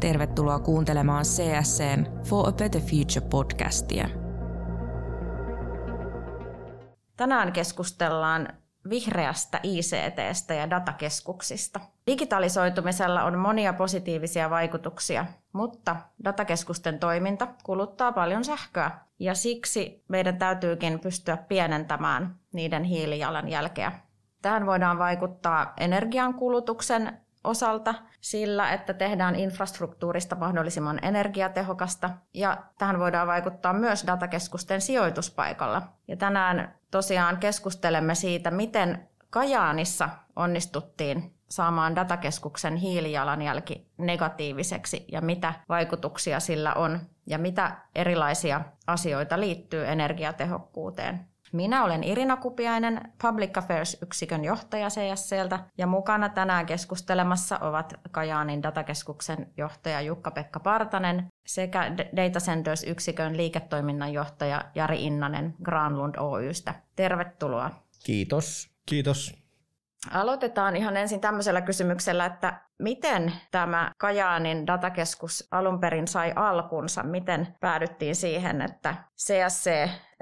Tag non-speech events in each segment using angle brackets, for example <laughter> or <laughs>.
Tervetuloa kuuntelemaan CSCn For a Better Future podcastia. Tänään keskustellaan vihreästä ICTstä ja datakeskuksista. Digitalisoitumisella on monia positiivisia vaikutuksia, mutta datakeskusten toiminta kuluttaa paljon sähköä ja siksi meidän täytyykin pystyä pienentämään niiden hiilijalanjälkeä. Tähän voidaan vaikuttaa energiankulutuksen osalta sillä, että tehdään infrastruktuurista mahdollisimman energiatehokasta ja tähän voidaan vaikuttaa myös datakeskusten sijoituspaikalla. Ja tänään tosiaan keskustelemme siitä, miten Kajaanissa onnistuttiin saamaan datakeskuksen hiilijalanjälki negatiiviseksi ja mitä vaikutuksia sillä on ja mitä erilaisia asioita liittyy energiatehokkuuteen. Minä olen Irina Kupiainen, Public Affairs-yksikön johtaja CSCltä ja mukana tänään keskustelemassa ovat Kajaanin datakeskuksen johtaja Jukka-Pekka Partanen sekä Data Centers-yksikön liiketoiminnan johtaja Jari Innanen Granlund Oystä. Tervetuloa. Kiitos. Kiitos. Aloitetaan ihan ensin tämmöisellä kysymyksellä, että miten tämä Kajaanin datakeskus alun perin sai alkunsa? Miten päädyttiin siihen, että CSC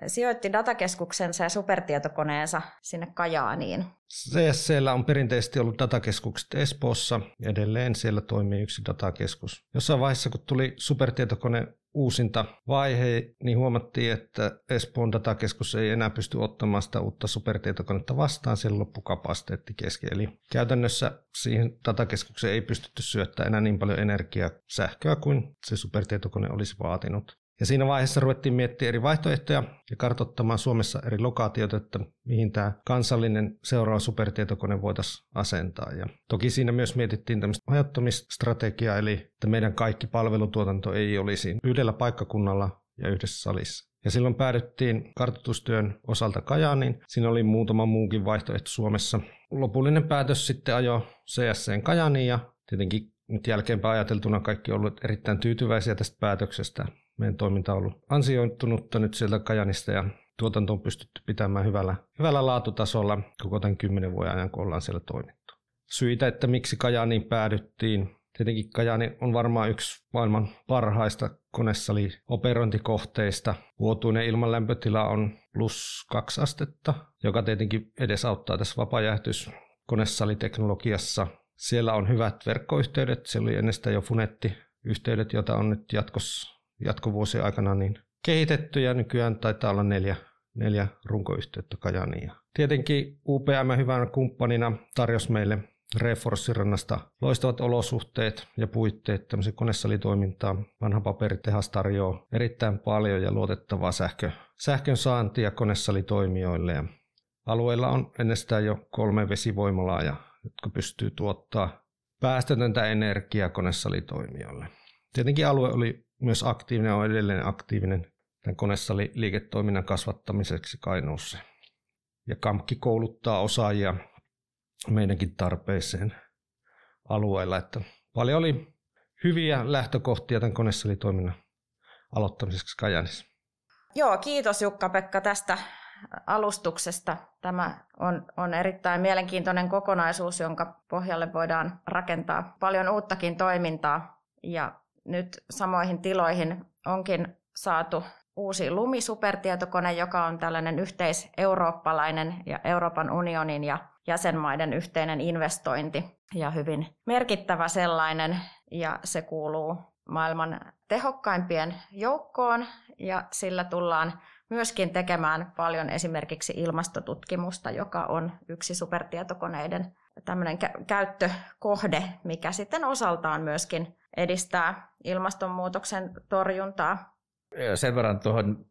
sijoitti datakeskuksensa ja supertietokoneensa sinne Kajaaniin? CSCllä on perinteisesti ollut datakeskukset Espoossa. Edelleen siellä toimii yksi datakeskus. Jossain vaiheessa, kun tuli supertietokone uusinta vaihe, niin huomattiin, että Espoon datakeskus ei enää pysty ottamaan sitä uutta supertietokonetta vastaan, siellä loppukapasiteetti kesken. Eli käytännössä siihen datakeskukseen ei pystytty syöttämään enää niin paljon energiaa sähköä kuin se supertietokone olisi vaatinut. Ja siinä vaiheessa ruvettiin miettimään eri vaihtoehtoja ja kartoittamaan Suomessa eri lokaatioita, että mihin tämä kansallinen seuraava supertietokone voitaisiin asentaa. Ja toki siinä myös mietittiin tämmöistä hajottamistrategiaa, eli että meidän kaikki palvelutuotanto ei olisi yhdellä paikkakunnalla ja yhdessä salissa. Ja silloin päädyttiin kartoitustyön osalta Kajaaniin. Siinä oli muutama muukin vaihtoehto Suomessa. Lopullinen päätös sitten ajo CSCn Kajaaniin ja tietenkin nyt jälkeenpäin ajateltuna kaikki on ollut erittäin tyytyväisiä tästä päätöksestä. Meidän toiminta on ollut ansioitunutta nyt sieltä Kajanista ja tuotanto on pystytty pitämään hyvällä, hyvällä laatutasolla koko tämän kymmenen vuoden ajan, kun ollaan siellä toimittu. Syitä, että miksi Kajaaniin päädyttiin. Tietenkin Kajaani on varmaan yksi maailman parhaista konesali-operointikohteista. Vuotuinen ilmanlämpötila on plus kaksi astetta, joka tietenkin edesauttaa tässä vapaajähtys konesaliteknologiassa. Siellä on hyvät verkkoyhteydet, siellä oli ennestään jo Funetti-yhteydet, joita on nyt jatkossa jatkovuosien aikana niin kehitetty ja nykyään taitaa olla neljä, neljä runkoyhteyttä Kajaniin. Tietenkin UPM hyvänä kumppanina tarjosi meille Reforcein rannasta loistavat olosuhteet ja puitteet tämmöisen konesalitoimintaan. Vanha paperitehas tarjoaa erittäin paljon ja luotettavaa sähkö, sähkön saantia konesalitoimijoille. Ja alueella on ennestään jo kolme vesivoimalaa, jotka pystyy tuottaa päästötöntä energiaa konesalitoimijoille. Tietenkin alue oli myös aktiivinen on edelleen aktiivinen tämän konesali-liiketoiminnan kasvattamiseksi Kainuussa. Ja Kamkki kouluttaa osaajia meidänkin tarpeeseen alueella. Että paljon oli hyviä lähtökohtia tämän konesalitoiminnan aloittamiseksi Kajanissa. Joo, kiitos Jukka-Pekka tästä alustuksesta. Tämä on, on erittäin mielenkiintoinen kokonaisuus, jonka pohjalle voidaan rakentaa paljon uuttakin toimintaa. Ja nyt samoihin tiloihin onkin saatu uusi lumisupertietokone, joka on tällainen yhteiseurooppalainen ja Euroopan unionin ja jäsenmaiden yhteinen investointi ja hyvin merkittävä sellainen. Ja se kuuluu maailman tehokkaimpien joukkoon ja sillä tullaan myöskin tekemään paljon esimerkiksi ilmastotutkimusta, joka on yksi supertietokoneiden tämmöinen käyttökohde, mikä sitten osaltaan myöskin edistää ilmastonmuutoksen torjuntaa. Sen verran tuohon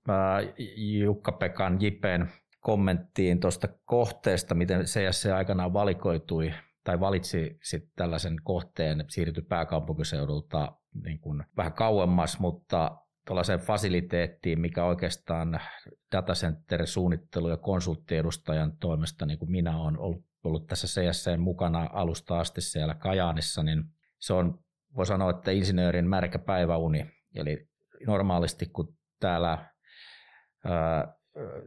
Jukka-Pekan Jipen kommenttiin tuosta kohteesta, miten CSC aikanaan valikoitui tai valitsi sitten tällaisen kohteen, siirtyi pääkaupunkiseudulta niin kuin vähän kauemmas, mutta tuollaiseen fasiliteettiin, mikä oikeastaan datacenter-suunnittelu- ja konsulttiedustajan toimesta, niin kuin minä olen ollut, ollut tässä CSC mukana alusta asti siellä Kajaanissa, niin se on, voi sanoa, että insinöörin märkä päiväuni. Eli normaalisti, kun täällä ää,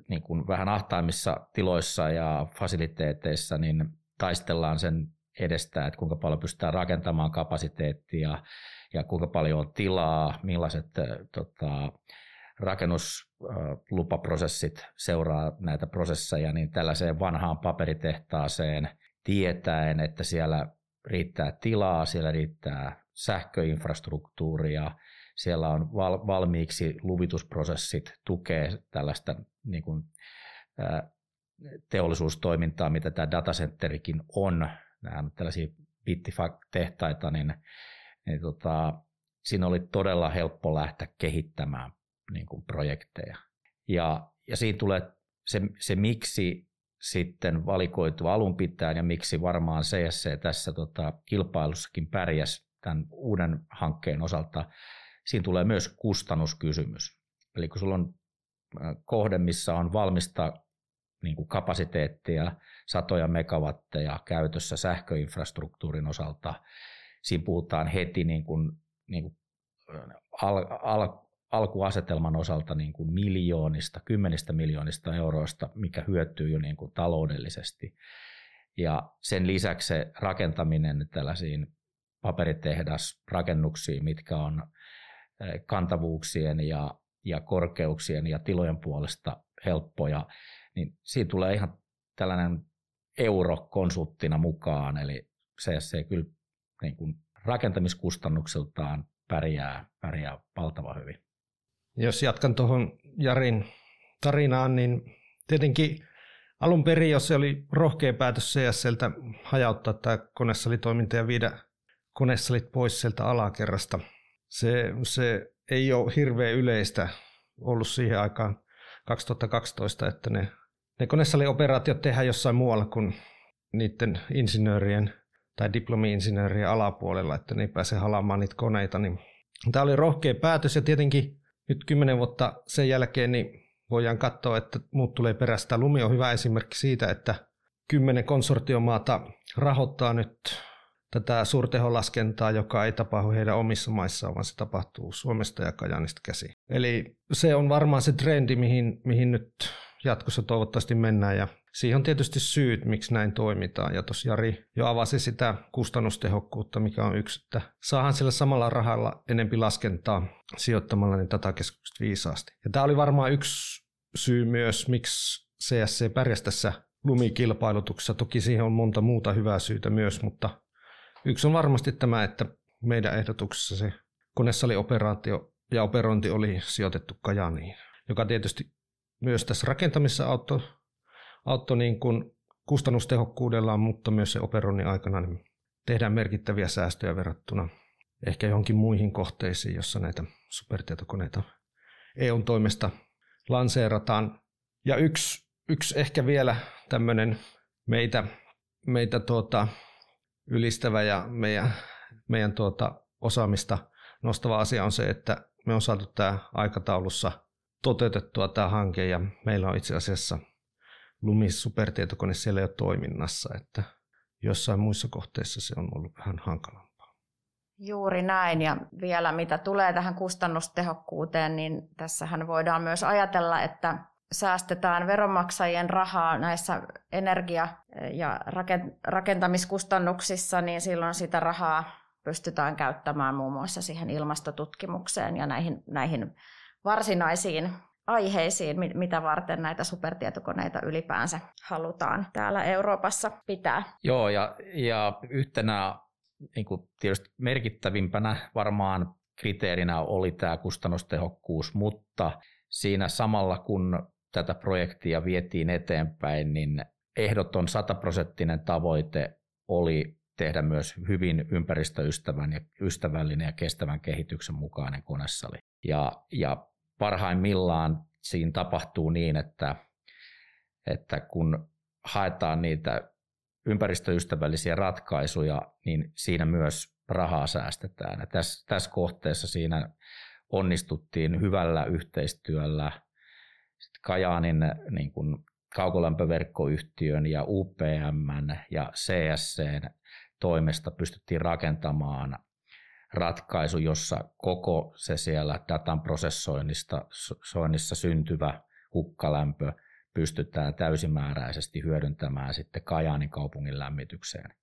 niin kuin vähän ahtaimmissa tiloissa ja fasiliteeteissa, niin taistellaan sen edestä, että kuinka paljon pystytään rakentamaan kapasiteettia ja kuinka paljon on tilaa, millaiset tota, rakennuslupaprosessit seuraa näitä prosesseja, niin tällaiseen vanhaan paperitehtaaseen tietäen, että siellä riittää tilaa, siellä riittää sähköinfrastruktuuria, siellä on val, valmiiksi luvitusprosessit tukee tällaista niin kuin, teollisuustoimintaa, mitä tämä datacenterikin on, nämä tällaisia bittifak-tehtaita, niin, niin tota, siinä oli todella helppo lähteä kehittämään niin kuin projekteja. Ja, ja siinä tulee se, se miksi sitten valikoitu alun pitäen ja miksi varmaan CSC tässä tota, kilpailussakin pärjäs tämän uuden hankkeen osalta, siinä tulee myös kustannuskysymys. Eli kun sulla on kohde, missä on valmista niin kuin kapasiteettia, satoja megawatteja käytössä sähköinfrastruktuurin osalta, siinä puhutaan heti niin kuin, niin kuin al, al, alkuasetelman osalta niin kuin miljoonista, kymmenistä miljoonista euroista, mikä hyötyy jo niin kuin taloudellisesti. Ja sen lisäksi se rakentaminen tällaisiin paperitehdasrakennuksiin, mitkä on eh, kantavuuksien ja, ja korkeuksien ja tilojen puolesta helppoja, niin siinä tulee ihan tällainen eurokonsulttina mukaan, eli se, se kyllä niin kuin rakentamiskustannuksiltaan pärjää, pärjää valtavan hyvin. Jos jatkan tuohon Jarin tarinaan, niin tietenkin alun perin, jos se oli rohkea päätös CSLtä hajauttaa tämä konesalitoiminta ja viedä konesalit pois sieltä alakerrasta, se, se ei ole hirveän yleistä ollut siihen aikaan 2012, että ne, ne konesalioperaatiot tehdään jossain muualla kuin niiden insinöörien tai diplomi-insinöörien alapuolella, että ne ei pääse halaamaan niitä koneita. Niin tämä oli rohkea päätös ja tietenkin nyt kymmenen vuotta sen jälkeen niin voidaan katsoa, että muut tulee perästä. Lumi on hyvä esimerkki siitä, että kymmenen konsortiomaata rahoittaa nyt tätä suurteholaskentaa, joka ei tapahdu heidän omissa maissaan, vaan se tapahtuu Suomesta ja Kajanista käsi. Eli se on varmaan se trendi, mihin, mihin nyt jatkossa toivottavasti mennään ja siihen on tietysti syyt, miksi näin toimitaan. Ja tuossa Jari jo avasi sitä kustannustehokkuutta, mikä on yksi, että saahan sillä samalla rahalla enempi laskentaa sijoittamalla niin datakeskukset viisaasti. Ja tämä oli varmaan yksi syy myös, miksi CSC pärjäsi tässä lumikilpailutuksessa. Toki siihen on monta muuta hyvää syytä myös, mutta yksi on varmasti tämä, että meidän ehdotuksessa se konesalioperaatio ja operointi oli sijoitettu Kajaniin, joka tietysti myös tässä rakentamisessa auttoi, auttoi niin kuin kustannustehokkuudellaan, mutta myös se operoinnin aikana niin tehdään merkittäviä säästöjä verrattuna ehkä johonkin muihin kohteisiin, jossa näitä supertietokoneita EUn toimesta lanseerataan. Ja yksi, yksi ehkä vielä tämmöinen meitä, meitä tuota, ylistävä ja meidän, meidän tuota, osaamista nostava asia on se, että me on saatu tämä aikataulussa toteutettua tämä hanke ja meillä on itse asiassa Lumi supertietokone siellä jo toiminnassa, että jossain muissa kohteissa se on ollut vähän hankalampaa. Juuri näin ja vielä mitä tulee tähän kustannustehokkuuteen, niin tässähän voidaan myös ajatella, että säästetään veronmaksajien rahaa näissä energia- ja rakentamiskustannuksissa, niin silloin sitä rahaa pystytään käyttämään muun muassa siihen ilmastotutkimukseen ja näihin, näihin varsinaisiin aiheisiin, mitä varten näitä supertietokoneita ylipäänsä halutaan täällä Euroopassa pitää. Joo, ja, ja yhtenä niin kuin tietysti merkittävimpänä varmaan kriteerinä oli tämä kustannustehokkuus, mutta siinä samalla kun tätä projektia vietiin eteenpäin, niin ehdoton sataprosenttinen tavoite oli tehdä myös hyvin ympäristöystävällinen ja kestävän kehityksen mukainen konesali. Ja, ja parhaimmillaan siinä tapahtuu niin, että, että kun haetaan niitä ympäristöystävällisiä ratkaisuja, niin siinä myös rahaa säästetään. Ja tässä, tässä kohteessa siinä onnistuttiin hyvällä yhteistyöllä Kajaanin niin kuin kaukolämpöverkkoyhtiön ja UPM ja CSCn toimesta pystyttiin rakentamaan ratkaisu, jossa koko se siellä datan prosessoinnista soinnissa syntyvä hukkalämpö pystytään täysimääräisesti hyödyntämään sitten Kajaanin kaupungin lämmitykseen.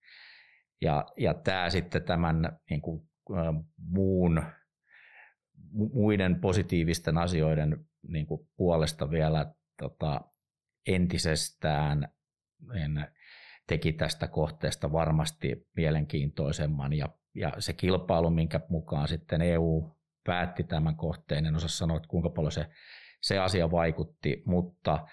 Ja, ja tämä sitten tämän niin kuin muun, muiden positiivisten asioiden niin kuin puolesta vielä tota, entisestään en, teki tästä kohteesta varmasti mielenkiintoisemman. Ja, ja se kilpailu, minkä mukaan sitten EU päätti tämän kohteen, en osaa sanoa, että kuinka paljon se, se asia vaikutti, mutta,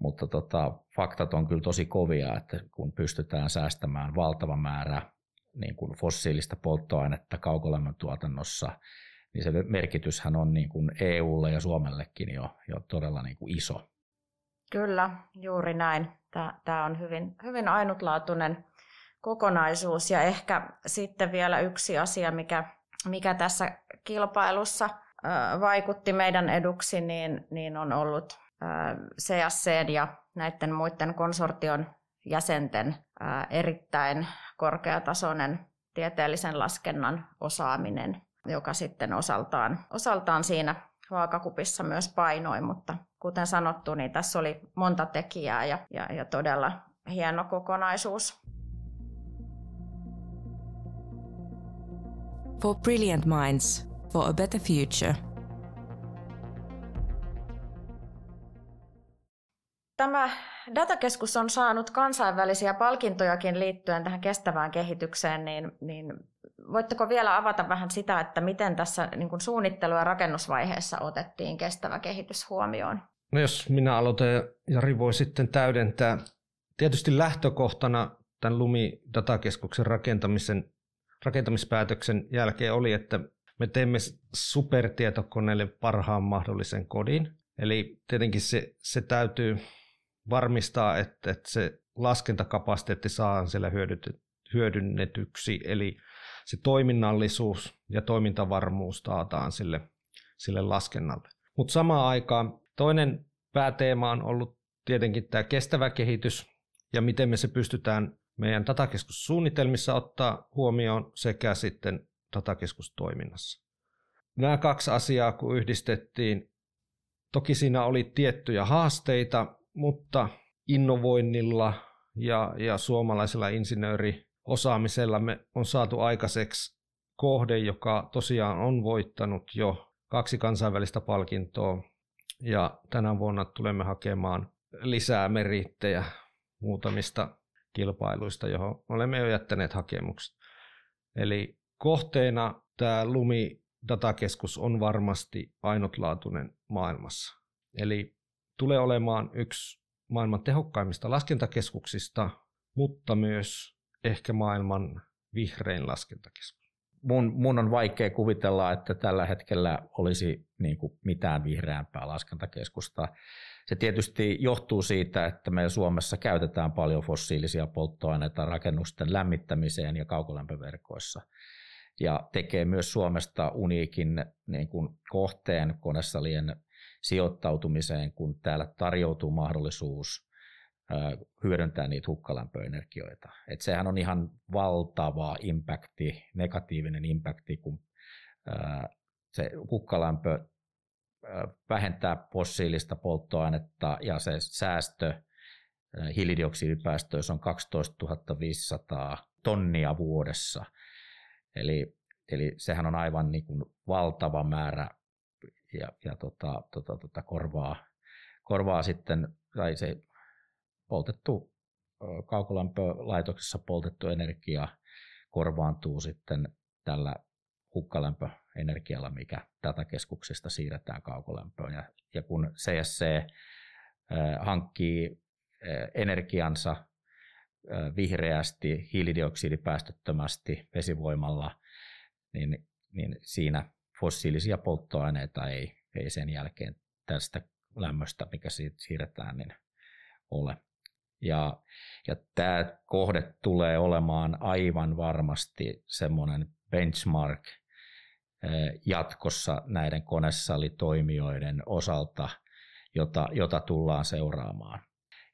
mutta tota, faktat on kyllä tosi kovia, että kun pystytään säästämään valtava määrä niin kuin fossiilista polttoainetta kaukolämmön tuotannossa, niin se merkityshän on niin kuin EUlle ja Suomellekin jo, jo todella niin kuin iso. Kyllä, juuri näin. Tämä on hyvin, hyvin ainutlaatuinen kokonaisuus ja ehkä sitten vielä yksi asia, mikä, mikä tässä kilpailussa vaikutti meidän eduksi, niin, niin on ollut CSC ja näiden muiden konsortion jäsenten erittäin korkeatasoinen tieteellisen laskennan osaaminen, joka sitten osaltaan, osaltaan siinä vaakakupissa myös painoi, mutta kuten sanottu, niin tässä oli monta tekijää ja, ja, ja todella hieno kokonaisuus. For brilliant minds, for a better future. Tämä datakeskus on saanut kansainvälisiä palkintojakin liittyen tähän kestävään kehitykseen, niin, niin voitteko vielä avata vähän sitä, että miten tässä niin kuin suunnittelu- ja rakennusvaiheessa otettiin kestävä kehitys huomioon? No jos minä aloitan ja Jari voi sitten täydentää. Tietysti lähtökohtana tämän Lumi-datakeskuksen rakentamisen, rakentamispäätöksen jälkeen oli, että me teemme supertietokoneelle parhaan mahdollisen kodin. Eli tietenkin se, se täytyy varmistaa, että, että se laskentakapasiteetti saadaan siellä hyödynnetyksi, eli se toiminnallisuus ja toimintavarmuus taataan sille, sille laskennalle. Mutta samaan aikaan toinen pääteema on ollut tietenkin tämä kestävä kehitys ja miten me se pystytään meidän datakeskussuunnitelmissa ottaa huomioon sekä sitten datakeskustoiminnassa. Nämä kaksi asiaa kun yhdistettiin, toki siinä oli tiettyjä haasteita, mutta innovoinnilla ja, ja suomalaisella insinööriosaamisella me on saatu aikaiseksi kohde, joka tosiaan on voittanut jo kaksi kansainvälistä palkintoa ja tänä vuonna tulemme hakemaan lisää merittejä muutamista kilpailuista, johon olemme jo jättäneet hakemukset. Eli kohteena tämä Lumi datakeskus on varmasti ainutlaatuinen maailmassa. Eli tulee olemaan yksi maailman tehokkaimmista laskentakeskuksista, mutta myös ehkä maailman vihrein laskentakeskus. Mun, mun on vaikea kuvitella, että tällä hetkellä olisi niin kuin mitään vihreämpää laskentakeskusta. Se tietysti johtuu siitä, että meillä Suomessa käytetään paljon fossiilisia polttoaineita rakennusten lämmittämiseen ja kaukolämpöverkoissa. Ja tekee myös Suomesta uniikin niin kuin kohteen konesalien sijoittautumiseen, kun täällä tarjoutuu mahdollisuus hyödyntää niitä hukkalämpöenergioita. Et sehän on ihan valtava impakti, negatiivinen impakti, kun se hukkalämpö vähentää fossiilista polttoainetta ja se säästö hiilidioksidipäästöissä on 12 500 tonnia vuodessa. Eli, eli sehän on aivan niin kuin valtava määrä ja, ja tota, tota, tota, korvaa, korvaa sitten, tai se poltettu kaukolämpölaitoksessa poltettu energia korvaantuu sitten tällä hukkalämpöenergialla, mikä datakeskuksesta siirretään kaukolämpöön. Ja, ja kun CSC hankkii energiansa vihreästi, hiilidioksidipäästöttömästi vesivoimalla, niin, niin siinä fossiilisia polttoaineita ei, ei sen jälkeen tästä lämmöstä, mikä siitä siirretään, niin ole. Ja, ja tämä kohde tulee olemaan aivan varmasti semmoinen benchmark jatkossa näiden konesalitoimijoiden osalta, jota, jota tullaan seuraamaan.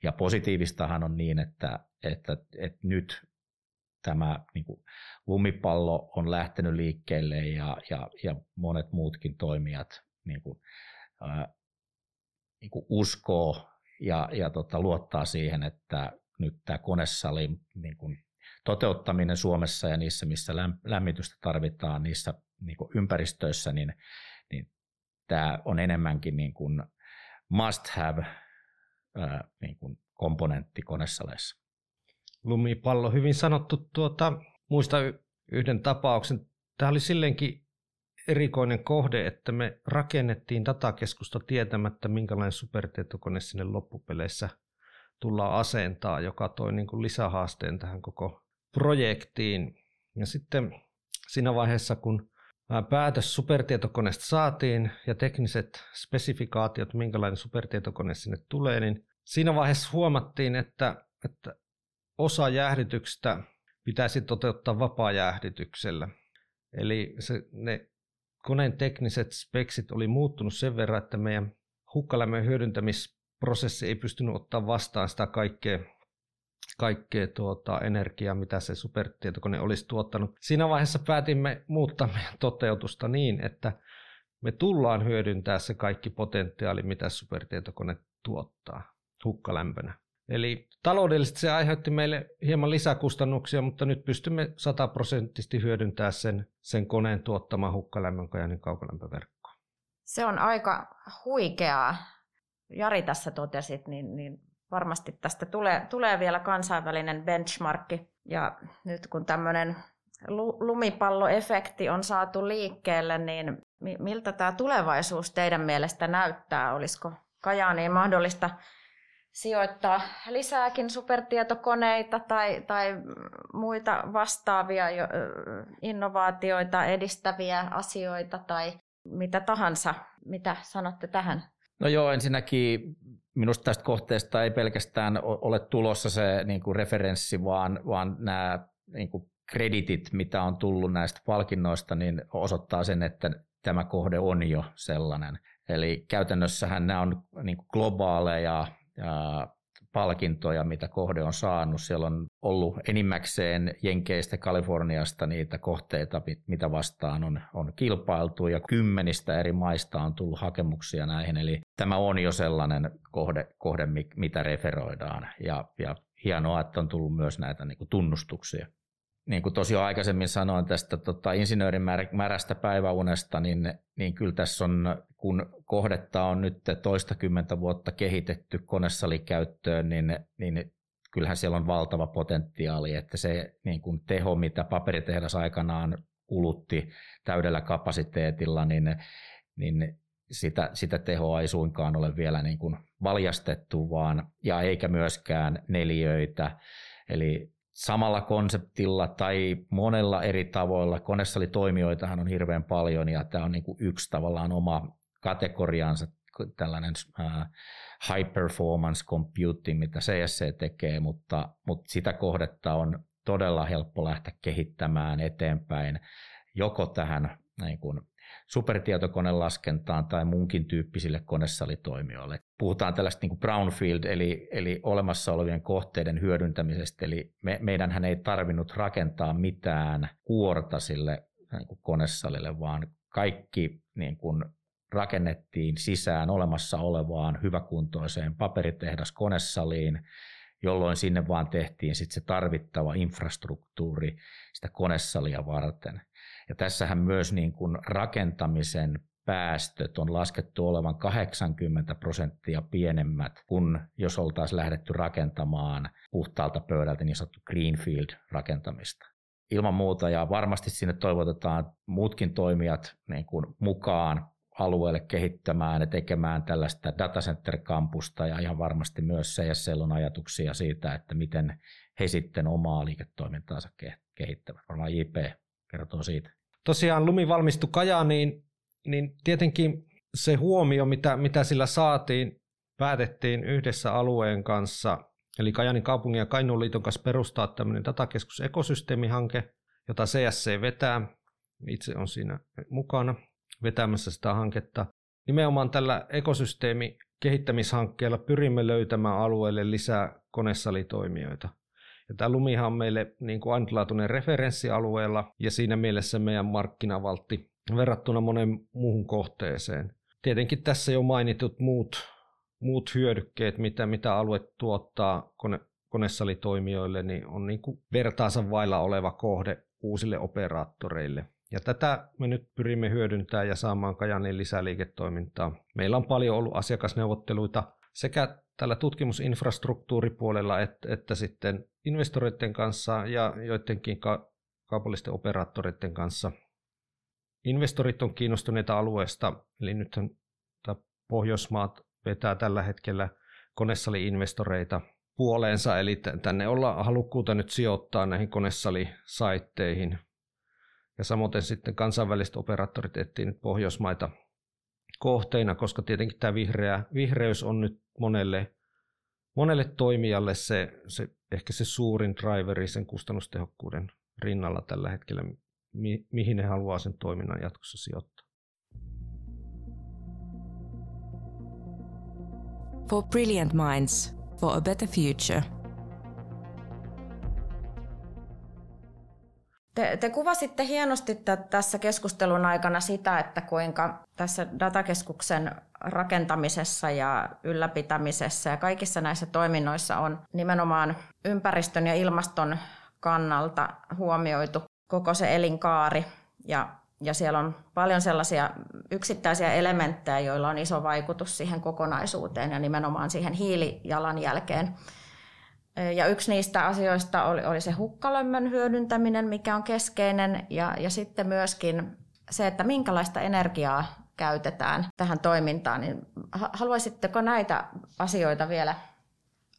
Ja positiivistahan on niin, että, että, että nyt tämä niin kuin, lumipallo on lähtenyt liikkeelle ja, ja, ja monet muutkin toimijat niin kuin, ää, niin kuin uskoo ja, ja tota, luottaa siihen, että nyt tämä konesali niin kuin, toteuttaminen Suomessa ja niissä, missä lämmitystä tarvitaan niissä niin kuin ympäristöissä, niin, niin tämä on enemmänkin niin kuin must have ää, niin kuin komponentti konesaleissa. Lumipallo, hyvin sanottu. Tuota, muista yhden tapauksen. Tämä oli silleenkin erikoinen kohde, että me rakennettiin datakeskusta tietämättä, minkälainen supertietokone sinne loppupeleissä tullaan asentaa, joka toi niin kuin lisähaasteen tähän koko projektiin. Ja sitten siinä vaiheessa, kun päätös supertietokoneesta saatiin ja tekniset spesifikaatiot, minkälainen supertietokone sinne tulee, niin siinä vaiheessa huomattiin, että, että osa jäähdytyksestä pitäisi toteuttaa vapaa-jäähdytyksellä. Eli se, ne koneen tekniset speksit oli muuttunut sen verran, että meidän hukkalämmön hyödyntämisprosessi ei pystynyt ottaa vastaan sitä kaikkea, kaikkea tuota, energiaa, mitä se supertietokone olisi tuottanut. Siinä vaiheessa päätimme muuttaa meidän toteutusta niin, että me tullaan hyödyntää se kaikki potentiaali, mitä supertietokone tuottaa hukkalämpönä. Eli taloudellisesti se aiheutti meille hieman lisäkustannuksia, mutta nyt pystymme sataprosenttisesti hyödyntämään sen, sen koneen tuottaman hukkalämmön Kajanin kaukolämpöverkkoon. Se on aika huikeaa. Jari tässä totesit, niin, niin varmasti tästä tulee, tulee vielä kansainvälinen benchmarkki. Ja nyt kun tämmöinen lumipalloefekti on saatu liikkeelle, niin miltä tämä tulevaisuus teidän mielestä näyttää? Olisiko Kajaaniin mahdollista sijoittaa lisääkin supertietokoneita tai, tai muita vastaavia innovaatioita edistäviä asioita tai mitä tahansa. Mitä sanotte tähän? No joo, ensinnäkin minusta tästä kohteesta ei pelkästään ole tulossa se niin kuin referenssi, vaan, vaan nämä niin kuin kreditit, mitä on tullut näistä palkinnoista, niin osoittaa sen, että tämä kohde on jo sellainen. Eli käytännössähän nämä on niin kuin globaaleja palkintoja, mitä kohde on saanut. Siellä on ollut enimmäkseen Jenkeistä, Kaliforniasta niitä kohteita, mitä vastaan on, on kilpailtu ja kymmenistä eri maista on tullut hakemuksia näihin. Eli tämä on jo sellainen kohde, kohde mitä referoidaan ja, ja hienoa, että on tullut myös näitä niin kuin tunnustuksia niin kuin tosiaan aikaisemmin sanoin tästä tota, insinöörin märästä päiväunesta, niin, niin kyllä tässä on, kun kohdetta on nyt toistakymmentä vuotta kehitetty konesalikäyttöön, niin, niin kyllähän siellä on valtava potentiaali, että se niin kuin teho, mitä paperitehdas aikanaan kulutti täydellä kapasiteetilla, niin, niin sitä, sitä tehoa ei suinkaan ole vielä niin kuin valjastettu, vaan, ja eikä myöskään neliöitä. Eli samalla konseptilla tai monella eri tavoilla. Konesalitoimijoitahan on hirveän paljon ja tämä on niin kuin yksi tavallaan oma kategoriansa, tällainen uh, high performance computing, mitä CSC tekee, mutta, mutta sitä kohdetta on todella helppo lähteä kehittämään eteenpäin joko tähän niin kuin supertietokonelaskentaan tai munkin tyyppisille konesalitoimijoille. Puhutaan tällaista niin kuin brownfield, eli, eli olemassa olevien kohteiden hyödyntämisestä, eli me, meidänhän ei tarvinnut rakentaa mitään kuorta sille niin kuin konesalille, vaan kaikki niin kuin rakennettiin sisään olemassa olevaan hyväkuntoiseen paperitehdas konesaliin, jolloin sinne vaan tehtiin sitten se tarvittava infrastruktuuri sitä konesalia varten. Ja tässähän myös niin kuin rakentamisen päästöt on laskettu olevan 80 prosenttia pienemmät kuin jos oltaisiin lähdetty rakentamaan puhtaalta pöydältä niin sanottu greenfield-rakentamista. Ilman muuta ja varmasti sinne toivotetaan muutkin toimijat niin kuin mukaan alueelle kehittämään ja tekemään tällaista datacenter-kampusta ja ihan varmasti myös CSL on ajatuksia siitä, että miten he sitten omaa liiketoimintaansa kehittävät. Varmaan JP kertoo siitä. Tosiaan Lumi valmistui Kajaaniin, niin tietenkin se huomio, mitä, mitä sillä saatiin, päätettiin yhdessä alueen kanssa, eli Kajanin kaupungin ja Kainuun liiton kanssa perustaa tämmöinen datakeskus ekosysteemihanke, jota CSC vetää. Itse on siinä mukana vetämässä sitä hanketta. Nimenomaan tällä ekosysteemi kehittämishankkeella pyrimme löytämään alueelle lisää konesalitoimijoita. Ja tämä Lumihan on meille niin kuin ainutlaatuinen referenssi alueella ja siinä mielessä meidän markkinavaltti verrattuna monen muuhun kohteeseen. Tietenkin tässä jo mainitut muut, muut hyödykkeet, mitä, mitä alue tuottaa kone, konesalitoimijoille niin on niin kuin vertaansa vailla oleva kohde uusille operaattoreille. Ja tätä me nyt pyrimme hyödyntämään ja saamaan Kajanin lisäliiketoimintaa. Meillä on paljon ollut asiakasneuvotteluita sekä tällä tutkimusinfrastruktuuripuolella että, että sitten investoreiden kanssa ja joidenkin ka- kaupallisten operaattoreiden kanssa. Investorit on kiinnostuneita alueesta, eli nythän Pohjoismaat vetää tällä hetkellä konesali-investoreita puoleensa, eli tänne ollaan halukkuutta nyt sijoittaa näihin konesalisaitteihin. Ja samoin sitten kansainväliset operaattorit etsivät nyt Pohjoismaita kohteina, koska tietenkin tämä vihreä, vihreys on nyt monelle, monelle toimijalle se, se, ehkä se suurin driveri sen kustannustehokkuuden rinnalla tällä hetkellä, mi, mihin ne haluaa sen toiminnan jatkossa sijoittaa. For brilliant minds, for a better future. Te, te kuvasitte hienosti tässä keskustelun aikana sitä, että kuinka tässä datakeskuksen rakentamisessa ja ylläpitämisessä ja kaikissa näissä toiminnoissa on nimenomaan ympäristön ja ilmaston kannalta huomioitu koko se elinkaari ja, ja siellä on paljon sellaisia yksittäisiä elementtejä, joilla on iso vaikutus siihen kokonaisuuteen ja nimenomaan siihen hiilijalanjälkeen. Ja yksi niistä asioista oli, oli se hukkalömmön hyödyntäminen, mikä on keskeinen, ja, ja sitten myöskin se, että minkälaista energiaa käytetään tähän toimintaan. Niin haluaisitteko näitä asioita vielä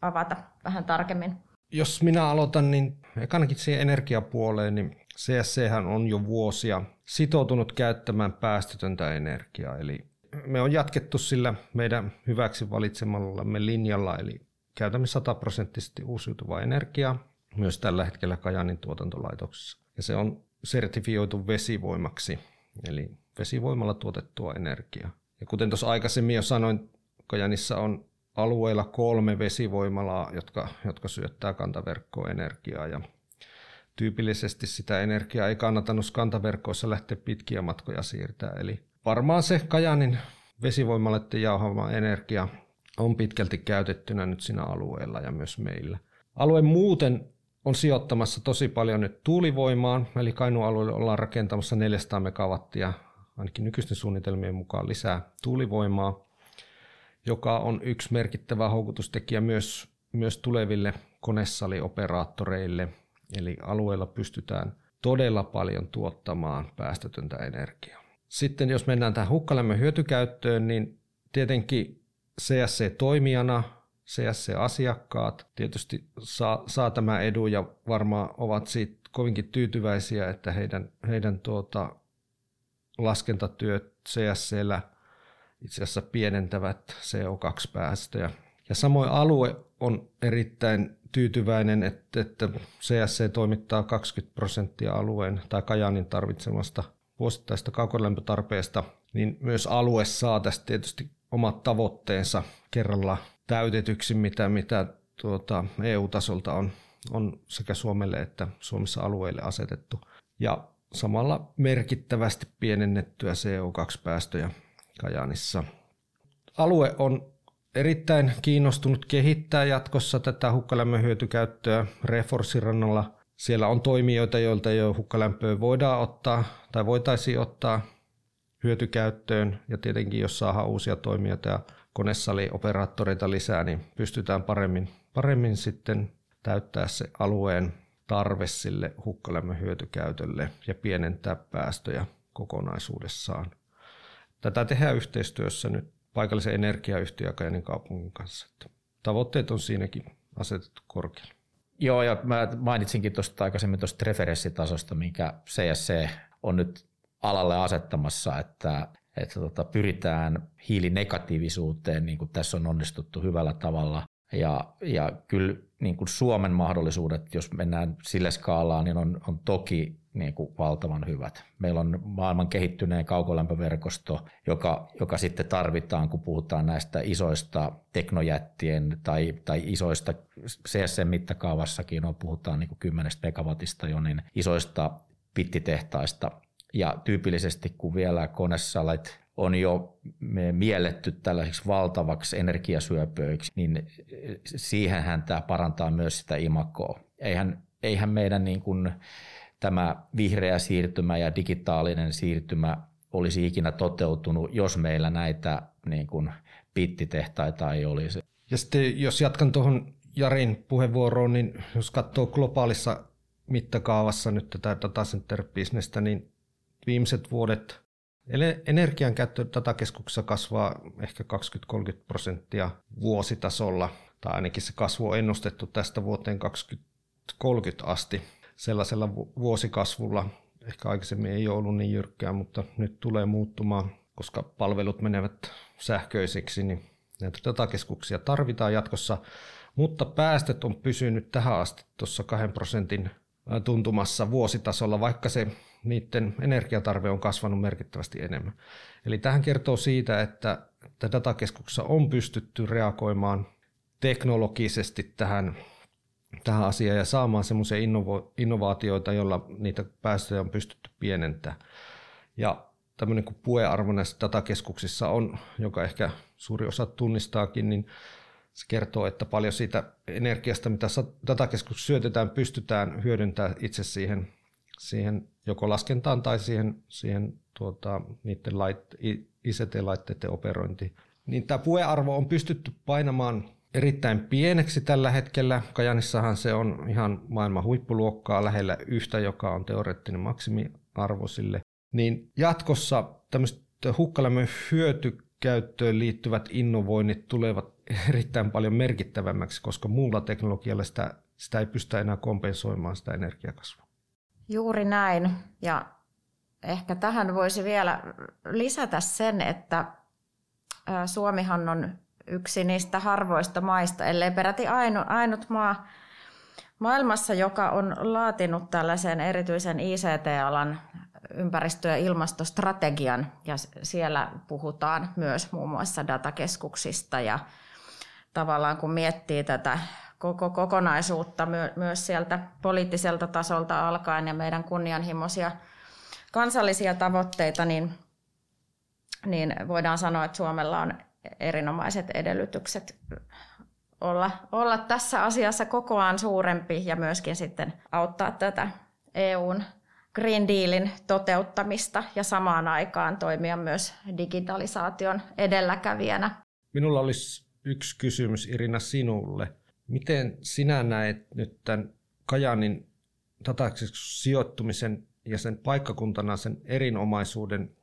avata vähän tarkemmin? Jos minä aloitan, niin ekanakin siihen energiapuoleen, niin CSC on jo vuosia sitoutunut käyttämään päästötöntä energiaa. Eli me on jatkettu sillä meidän hyväksi valitsemallamme linjalla, eli käytämme sataprosenttisesti uusiutuvaa energiaa myös tällä hetkellä Kajanin tuotantolaitoksessa. Ja se on sertifioitu vesivoimaksi, eli vesivoimalla tuotettua energiaa. Ja kuten tuossa aikaisemmin jo sanoin, Kajanissa on alueella kolme vesivoimalaa, jotka, jotka syöttää kantaverkkoon energiaa. Ja tyypillisesti sitä energiaa ei kannata noissa kantaverkoissa lähteä pitkiä matkoja siirtää. Eli varmaan se Kajanin vesivoimalle jauhama energia on pitkälti käytettynä nyt siinä alueella ja myös meillä. Alue muuten on sijoittamassa tosi paljon nyt tuulivoimaan, eli Kainuun alueelle ollaan rakentamassa 400 megawattia, ainakin nykyisten suunnitelmien mukaan lisää tuulivoimaa, joka on yksi merkittävä houkutustekijä myös, myös tuleville konesalioperaattoreille, eli alueella pystytään todella paljon tuottamaan päästötöntä energiaa. Sitten jos mennään tähän hukkalämmön hyötykäyttöön, niin tietenkin CSC-toimijana, CSC-asiakkaat tietysti saa, saa tämä edu ja varmaan ovat siitä kovinkin tyytyväisiä, että heidän, heidän tuota, laskentatyöt CSCllä itse asiassa pienentävät CO2-päästöjä. Ja samoin alue on erittäin tyytyväinen, että, että CSC toimittaa 20 prosenttia alueen tai Kajaanin tarvitsemasta vuosittaista kaukolämpötarpeesta, niin myös alue saa tästä tietysti omat tavoitteensa kerralla täytetyksi, mitä, mitä tuota EU-tasolta on, on sekä Suomelle että Suomessa alueille asetettu. Ja samalla merkittävästi pienennettyä CO2-päästöjä Kajaanissa. Alue on erittäin kiinnostunut kehittää jatkossa tätä hukkalämmön hyötykäyttöä Reforsirannalla. Siellä on toimijoita, joilta jo hukkalämpöä voidaan ottaa tai voitaisiin ottaa hyötykäyttöön ja tietenkin jos saadaan uusia toimijoita ja konesalioperaattoreita lisää, niin pystytään paremmin, paremmin sitten täyttää se alueen tarve sille hukkalämmön hyötykäytölle ja pienentää päästöjä kokonaisuudessaan. Tätä tehdään yhteistyössä nyt paikallisen energiayhtiön ja kaupungin kanssa. Tavoitteet on siinäkin asetettu korkealle. Joo, ja mä mainitsinkin tuosta aikaisemmin tuosta referenssitasosta, mikä CSC on nyt alalle asettamassa, että, että tota, pyritään hiilinegatiivisuuteen, niin kuin tässä on onnistuttu hyvällä tavalla. Ja, ja kyllä niin kuin Suomen mahdollisuudet, jos mennään sille skaalaan, niin on, on toki niin kuin valtavan hyvät. Meillä on maailman kehittyneen kaukolämpöverkosto, joka, joka sitten tarvitaan, kun puhutaan näistä isoista teknojättien tai, tai isoista CSM-mittakaavassakin, on, puhutaan niin kuin 10 megawattista jo, niin isoista pittitehtaista, ja tyypillisesti, kun vielä konesalit on jo mielletty tällaisiksi valtavaksi energiasyöpöiksi, niin siihenhän tämä parantaa myös sitä imakoa. Eihän, eihän meidän niin kuin tämä vihreä siirtymä ja digitaalinen siirtymä olisi ikinä toteutunut, jos meillä näitä niin kuin pittitehtaita ei olisi. Ja sitten jos jatkan tuohon Jarin puheenvuoroon, niin jos katsoo globaalissa mittakaavassa nyt tätä datacenter-bisnestä, niin viimeiset vuodet energian käyttö datakeskuksessa kasvaa ehkä 20-30 prosenttia vuositasolla, tai ainakin se kasvu on ennustettu tästä vuoteen 2030 asti sellaisella vuosikasvulla. Ehkä aikaisemmin ei ole ollut niin jyrkkää, mutta nyt tulee muuttumaan, koska palvelut menevät sähköisiksi, niin näitä datakeskuksia tarvitaan jatkossa, mutta päästöt on pysynyt tähän asti tuossa 2 prosentin tuntumassa vuositasolla, vaikka se niiden energiatarve on kasvanut merkittävästi enemmän. Eli tähän kertoo siitä, että, datakeskuksessa on pystytty reagoimaan teknologisesti tähän, tähän asiaan ja saamaan semmoisia innovo, innovaatioita, joilla niitä päästöjä on pystytty pienentämään. Ja tämmöinen kuin puearvo näissä datakeskuksissa on, joka ehkä suuri osa tunnistaakin, niin se kertoo, että paljon siitä energiasta, mitä datakeskuksessa syötetään, pystytään hyödyntämään itse siihen, siihen joko laskentaan tai siihen, siihen tuota, niiden lait, ICT-laitteiden operointiin. Niin tämä puearvo on pystytty painamaan erittäin pieneksi tällä hetkellä. Kajanissahan se on ihan maailman huippuluokkaa lähellä yhtä, joka on teoreettinen maksimiarvo sille. Niin jatkossa tämmöiset hukkalämmön hyötykäyttöön liittyvät innovoinnit tulevat erittäin paljon merkittävämmäksi, koska muulla teknologialla sitä, sitä ei pystytä enää kompensoimaan sitä energiakasvua. Juuri näin. Ja ehkä tähän voisi vielä lisätä sen, että Suomihan on yksi niistä harvoista maista, ellei peräti ainut maa maailmassa, joka on laatinut tällaisen erityisen ICT-alan ympäristö- ja ilmastostrategian. Ja siellä puhutaan myös muun muassa datakeskuksista ja tavallaan kun miettii tätä koko kokonaisuutta myös sieltä poliittiselta tasolta alkaen ja meidän kunnianhimoisia kansallisia tavoitteita, niin, niin voidaan sanoa, että Suomella on erinomaiset edellytykset olla, olla tässä asiassa kokoaan suurempi ja myöskin sitten auttaa tätä EUn Green Dealin toteuttamista ja samaan aikaan toimia myös digitalisaation edelläkävijänä. Minulla olisi yksi kysymys Irina sinulle. Miten sinä näet nyt tämän Kajanin sijoittumisen ja sen paikkakuntana sen erinomaisuuden,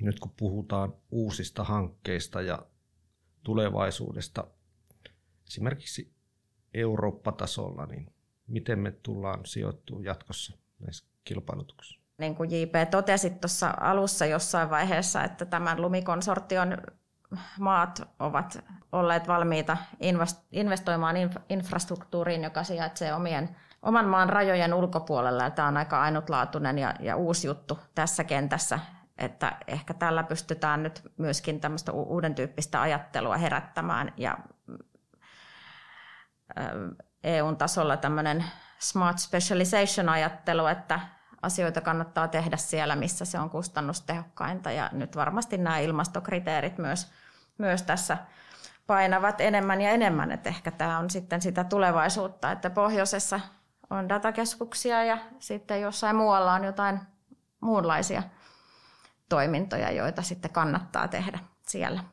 nyt kun puhutaan uusista hankkeista ja tulevaisuudesta, esimerkiksi Eurooppa-tasolla, niin miten me tullaan sijoittumaan jatkossa näissä kilpailutuksissa? Niin kuin JP totesi tuossa alussa jossain vaiheessa, että tämän lumikonsortion maat ovat olleet valmiita investoimaan infrastruktuuriin, joka sijaitsee omien, oman maan rajojen ulkopuolella. Ja tämä on aika ainutlaatuinen ja, ja uusi juttu tässä kentässä, että ehkä tällä pystytään nyt myöskin tämmöistä uuden tyyppistä ajattelua herättämään ja EUn tasolla tämmöinen smart specialization-ajattelu, että asioita kannattaa tehdä siellä, missä se on kustannustehokkainta ja nyt varmasti nämä ilmastokriteerit myös, myös tässä painavat enemmän ja enemmän, että ehkä tämä on sitten sitä tulevaisuutta, että pohjoisessa on datakeskuksia ja sitten jossain muualla on jotain muunlaisia toimintoja, joita sitten kannattaa tehdä siellä.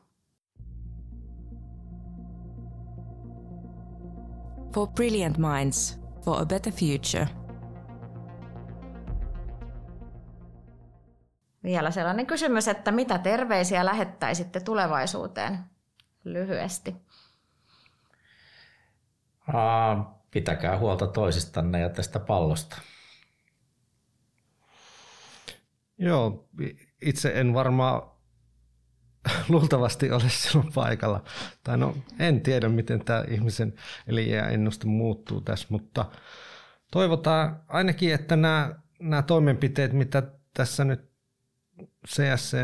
For brilliant minds, for a better future. Vielä sellainen kysymys, että mitä terveisiä lähettäisitte tulevaisuuteen lyhyesti? Aa, pitäkää huolta toisistanne ja tästä pallosta. Joo, itse en varmaan <laughs> luultavasti ole sinun paikalla. Tai no, en tiedä, miten tämä ihmisen eli ennuste muuttuu tässä, mutta toivotaan ainakin, että nämä, nämä toimenpiteet, mitä tässä nyt csc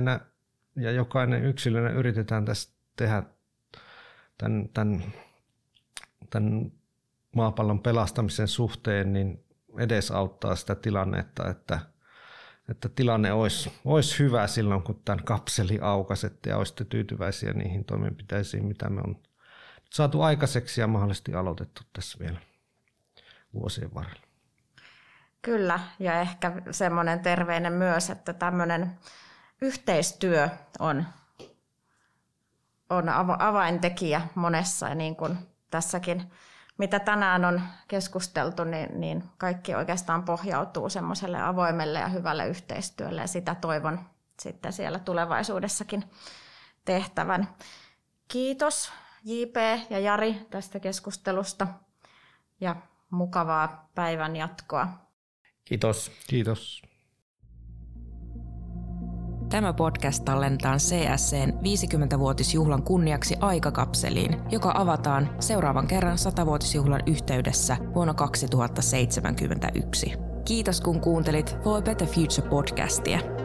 ja jokainen yksilönä yritetään tässä tehdä tämän, tämän, tämän maapallon pelastamisen suhteen, niin edesauttaa sitä tilannetta, että, että tilanne olisi, olisi hyvä silloin, kun tämän kapseli aukasette ja olisitte tyytyväisiä niihin toimenpiteisiin, mitä me on saatu aikaiseksi ja mahdollisesti aloitettu tässä vielä vuosien varrella. Kyllä, ja ehkä semmoinen terveinen myös, että tämmöinen yhteistyö on, on avaintekijä monessa, niin kuin tässäkin mitä tänään on keskusteltu, niin, niin kaikki oikeastaan pohjautuu semmoiselle avoimelle ja hyvälle yhteistyölle ja sitä toivon sitten siellä tulevaisuudessakin tehtävän. Kiitos JP ja Jari tästä keskustelusta ja mukavaa päivän jatkoa. Kiitos. Kiitos. Tämä podcast tallentaan CSCn 50-vuotisjuhlan kunniaksi aikakapseliin, joka avataan seuraavan kerran 100-vuotisjuhlan yhteydessä vuonna 2071. Kiitos kun kuuntelit For a Better Future podcastia.